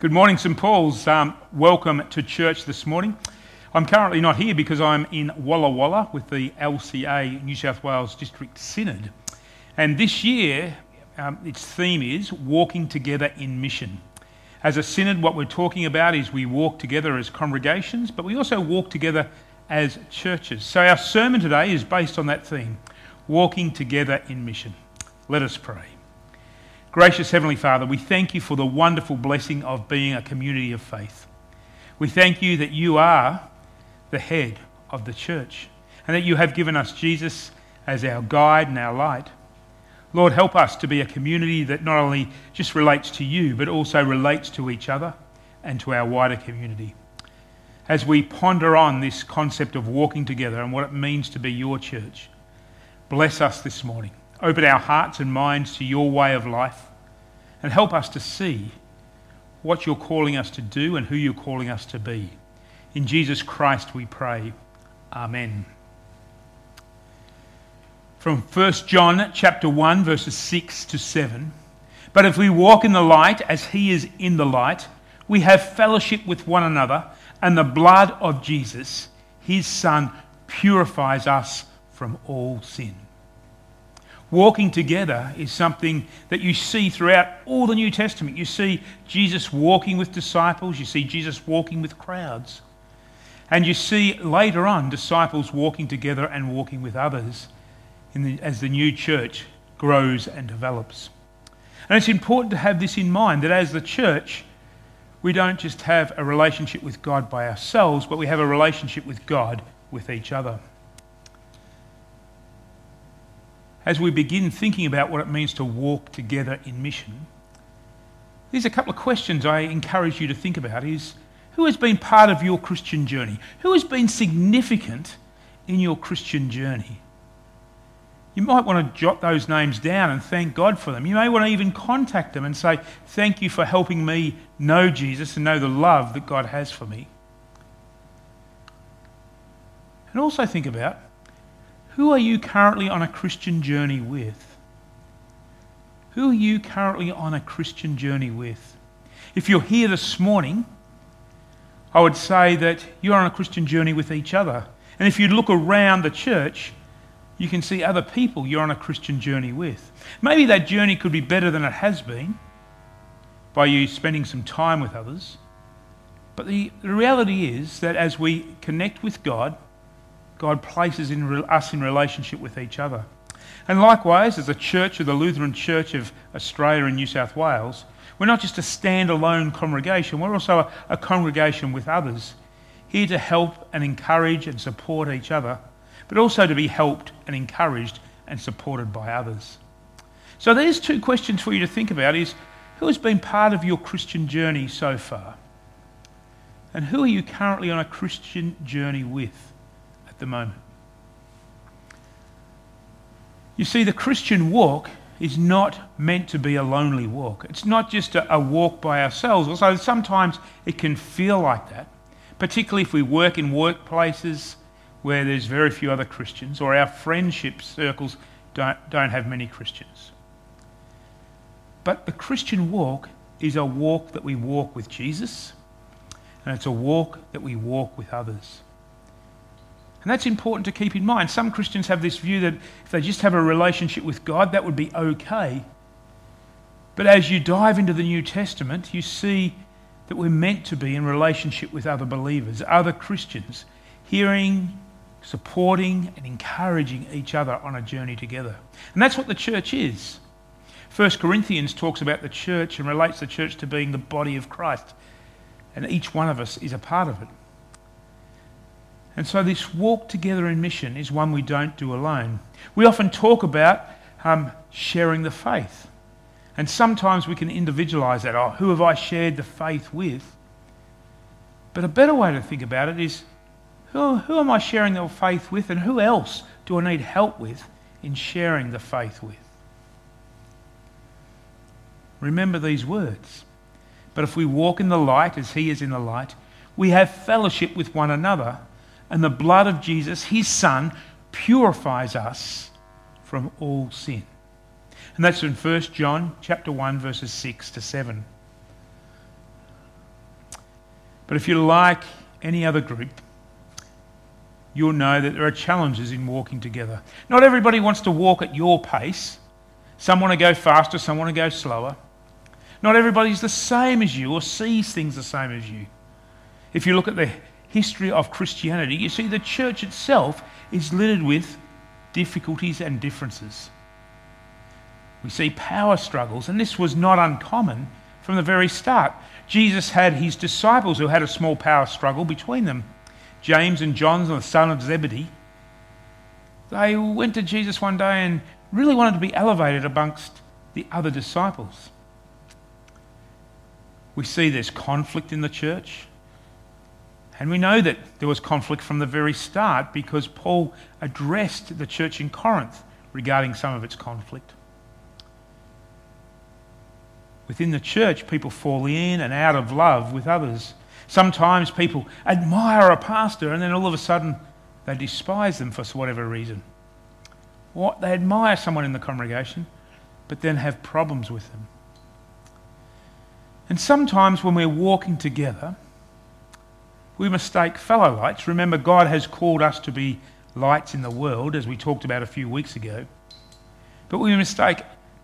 Good morning, St Paul's. Um, welcome to church this morning. I'm currently not here because I'm in Walla Walla with the LCA New South Wales District Synod. And this year, um, its theme is Walking Together in Mission. As a synod, what we're talking about is we walk together as congregations, but we also walk together as churches. So our sermon today is based on that theme Walking Together in Mission. Let us pray. Gracious Heavenly Father, we thank you for the wonderful blessing of being a community of faith. We thank you that you are the head of the church and that you have given us Jesus as our guide and our light. Lord, help us to be a community that not only just relates to you, but also relates to each other and to our wider community. As we ponder on this concept of walking together and what it means to be your church, bless us this morning. Open our hearts and minds to your way of life and help us to see what you're calling us to do and who you're calling us to be. In Jesus Christ we pray. Amen. From 1 John chapter 1 verses 6 to 7. But if we walk in the light as he is in the light, we have fellowship with one another, and the blood of Jesus, his son, purifies us from all sin. Walking together is something that you see throughout all the New Testament. You see Jesus walking with disciples, you see Jesus walking with crowds. And you see later on disciples walking together and walking with others the, as the new church grows and develops. And it's important to have this in mind that as the church, we don't just have a relationship with God by ourselves, but we have a relationship with God with each other. As we begin thinking about what it means to walk together in mission, there's a couple of questions I encourage you to think about is who has been part of your Christian journey? Who has been significant in your Christian journey? You might want to jot those names down and thank God for them. You may want to even contact them and say, Thank you for helping me know Jesus and know the love that God has for me. And also think about who are you currently on a Christian journey with? Who are you currently on a Christian journey with? If you're here this morning, I would say that you're on a Christian journey with each other. And if you look around the church, you can see other people you're on a Christian journey with. Maybe that journey could be better than it has been by you spending some time with others. But the, the reality is that as we connect with God, God places in re- us in relationship with each other. And likewise, as a church of the Lutheran Church of Australia and New South Wales, we're not just a standalone congregation, we're also a, a congregation with others, here to help and encourage and support each other, but also to be helped and encouraged and supported by others. So there's two questions for you to think about is who has been part of your Christian journey so far? And who are you currently on a Christian journey with? The moment. You see, the Christian walk is not meant to be a lonely walk. It's not just a, a, walk by ourselves, although sometimes it can feel like that, particularly if we work in workplaces where there's very few other Christians or our friendship circles don't, don't have many Christians. But the Christian walk is a walk that we walk with Jesus, and it's a walk that we walk with others. And that's important to keep in mind. Some Christians have this view that if they just have a relationship with God, that would be okay. But as you dive into the New Testament, you see that we're meant to be in relationship with other believers, other Christians, hearing, supporting, and encouraging each other on a journey together. And that's what the church is. 1 Corinthians talks about the church and relates the church to being the body of Christ. And each one of us is a part of it. And so this walk together in mission is one we don't do alone. We often talk about um, sharing the faith. And sometimes we can individualize that. Oh, who have I shared the faith with? But a better way to think about it is who, who am I sharing the faith with and who else do I need help with in sharing the faith with? Remember these words. But if we walk in the light as he is in the light, we have fellowship with one another and the blood of Jesus, his son, purifies us from all sin. And that's in 1 John chapter 1 verses 6 to 7. But if you're like any other group, you'll know that there are challenges in walking together. Not everybody wants to walk at your pace. Some want to go faster, some want to go slower. Not everybody's the same as you or sees things the same as you. If you look at the history of Christianity, you see the church itself is littered with difficulties and differences. We see power struggles, and this was not uncommon from the very start. Jesus had his disciples who had a small power struggle between them. James and John, the son of Zebedee, they went to Jesus one day and really wanted to be elevated amongst the other disciples. We see there's conflict in the church. And we know that there was conflict from the very start because Paul addressed the church in Corinth regarding some of its conflict. Within the church, people fall in and out of love with others. Sometimes people admire a pastor and then all of a sudden they despise them for whatever reason. What they admire someone in the congregation, but then have problems with them. And sometimes when we're walking together, we mistake fellow lights. Remember, God has called us to be lights in the world, as we talked about a few weeks ago. But we mistake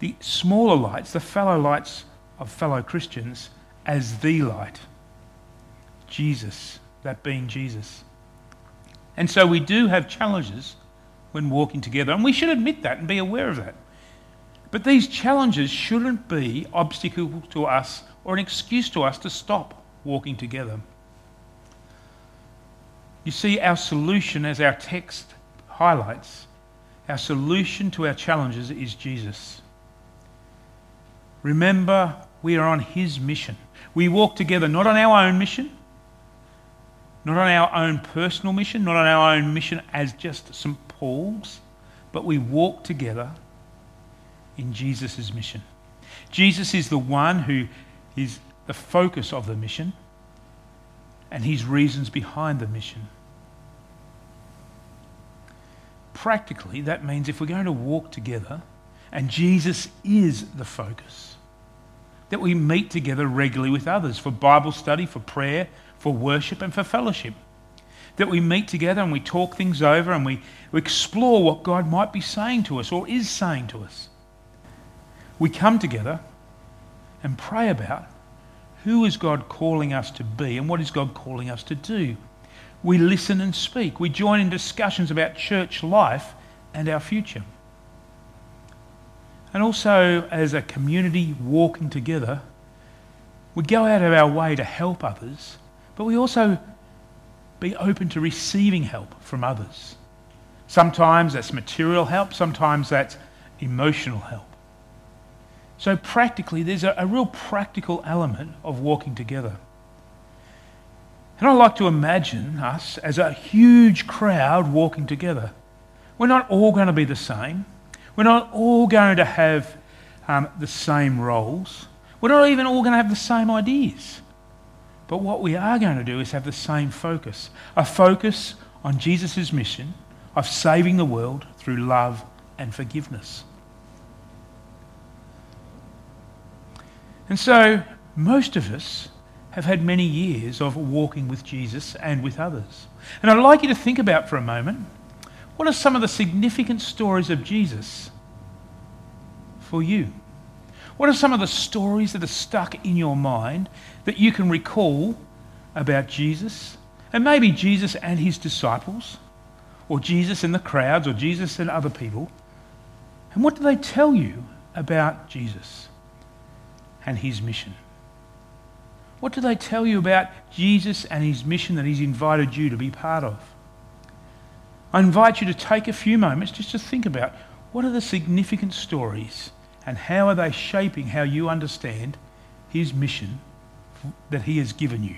the smaller lights, the fellow lights of fellow Christians, as the light. Jesus, that being Jesus. And so we do have challenges when walking together, and we should admit that and be aware of that. But these challenges shouldn't be obstacle to us or an excuse to us to stop walking together. You see, our solution, as our text highlights, our solution to our challenges is Jesus. Remember, we are on His mission. We walk together not on our own mission, not on our own personal mission, not on our own mission as just St. Paul's, but we walk together in Jesus' mission. Jesus is the one who is the focus of the mission and his reasons behind the mission. Practically, that means if we're going to walk together and Jesus is the focus, that we meet together regularly with others for Bible study, for prayer, for worship, and for fellowship. That we meet together and we talk things over and we, we explore what God might be saying to us or is saying to us. We come together and pray about who is God calling us to be and what is God calling us to do. We listen and speak. We join in discussions about church life and our future and also as a community walking together, we go out of our way to help others, but we also be open to receiving help from others. Sometimes that's material help, sometimes that's emotional help. So, practically, there's a, a real practical element of walking together. And I like to imagine us as a huge crowd walking together. We're not all going to be the same. We're not all going to have um, the same roles. We're not even all going to have the same ideas. But what we are going to do is have the same focus a focus on Jesus' mission of saving the world through love and forgiveness. And so, most of us have had many years of walking with Jesus and with others. And I'd like you to think about for a moment what are some of the significant stories of Jesus for you? What are some of the stories that are stuck in your mind that you can recall about Jesus? And maybe Jesus and his disciples, or Jesus and the crowds, or Jesus and other people. And what do they tell you about Jesus and his mission? What do they tell you about Jesus and his mission that he's invited you to be part of? I invite you to take a few moments just to think about what are the significant stories and how are they shaping how you understand his mission that he has given you.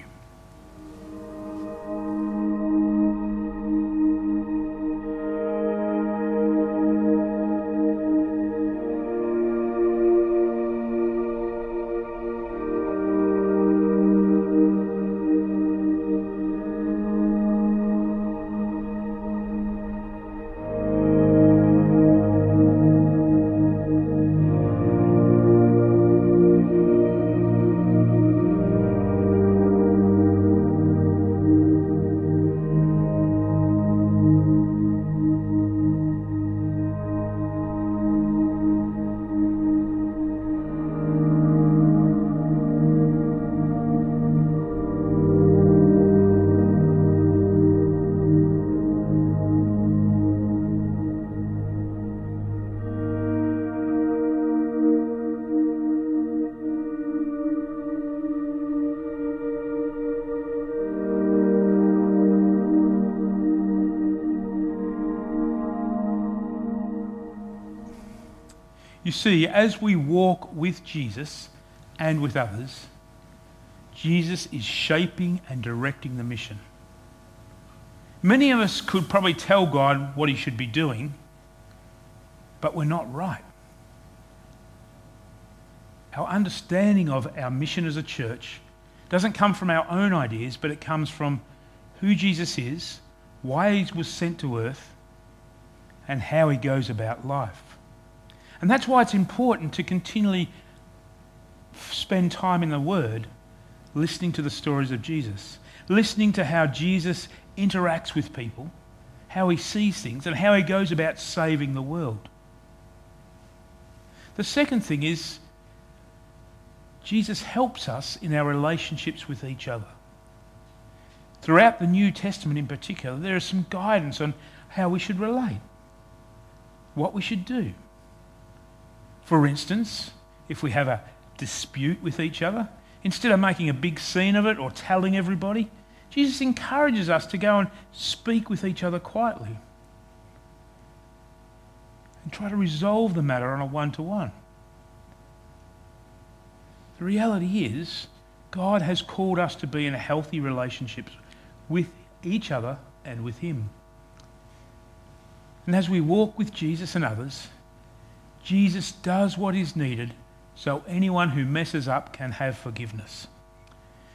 You see, as we walk with Jesus and with others, Jesus is shaping and directing the mission. Many of us could probably tell God what he should be doing, but we're not right. Our understanding of our mission as a church doesn't come from our own ideas, but it comes from who Jesus is, why he was sent to earth, and how he goes about life. And that's why it's important to continually spend time in the Word listening to the stories of Jesus, listening to how Jesus interacts with people, how he sees things, and how he goes about saving the world. The second thing is Jesus helps us in our relationships with each other. Throughout the New Testament in particular, there is some guidance on how we should relate, what we should do. For instance, if we have a dispute with each other, instead of making a big scene of it or telling everybody, Jesus encourages us to go and speak with each other quietly and try to resolve the matter on a one to one. The reality is, God has called us to be in healthy relationship with each other and with Him. And as we walk with Jesus and others, Jesus does what is needed so anyone who messes up can have forgiveness.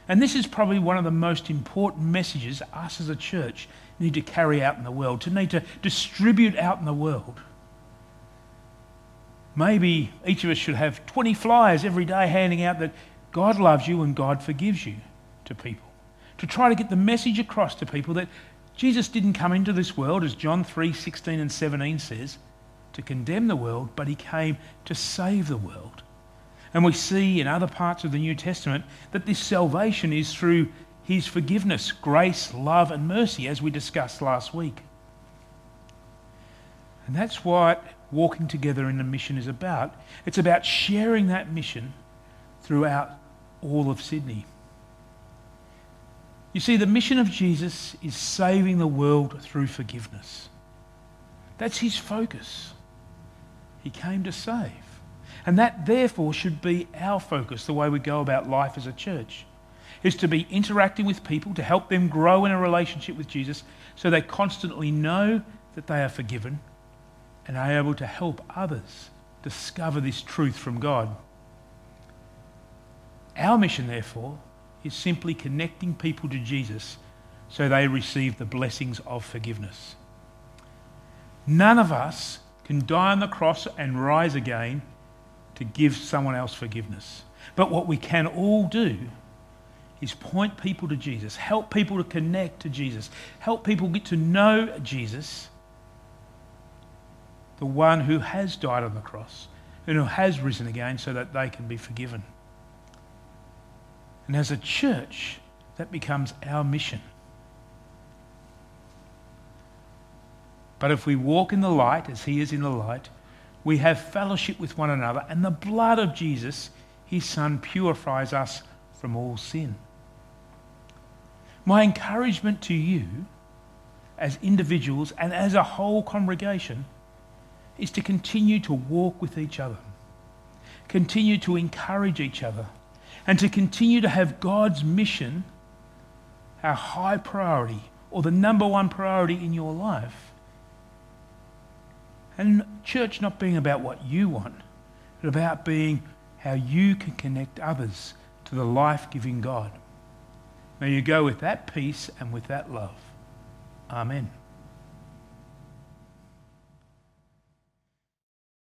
And this is probably one of the most important messages us as a church need to carry out in the world, to need to distribute out in the world. Maybe each of us should have 20 flyers every day handing out that God loves you and God forgives you to people. To try to get the message across to people that Jesus didn't come into this world, as John 3 16 and 17 says, to condemn the world, but he came to save the world. And we see in other parts of the New Testament that this salvation is through his forgiveness, grace, love, and mercy, as we discussed last week. And that's what walking together in the mission is about. It's about sharing that mission throughout all of Sydney. You see, the mission of Jesus is saving the world through forgiveness. That's his focus. He came to save. And that, therefore, should be our focus, the way we go about life as a church, is to be interacting with people to help them grow in a relationship with Jesus so they constantly know that they are forgiven and are able to help others discover this truth from God. Our mission, therefore, is simply connecting people to Jesus so they receive the blessings of forgiveness. None of us can die on the cross and rise again to give someone else forgiveness. But what we can all do is point people to Jesus, help people to connect to Jesus, help people get to know Jesus the one who has died on the cross and who has risen again so that they can be forgiven. And as a church, that becomes our mission. But if we walk in the light as he is in the light, we have fellowship with one another, and the blood of Jesus, his Son, purifies us from all sin. My encouragement to you as individuals and as a whole congregation is to continue to walk with each other, continue to encourage each other, and to continue to have God's mission our high priority or the number one priority in your life. And church not being about what you want, but about being how you can connect others to the life giving God. May you go with that peace and with that love. Amen.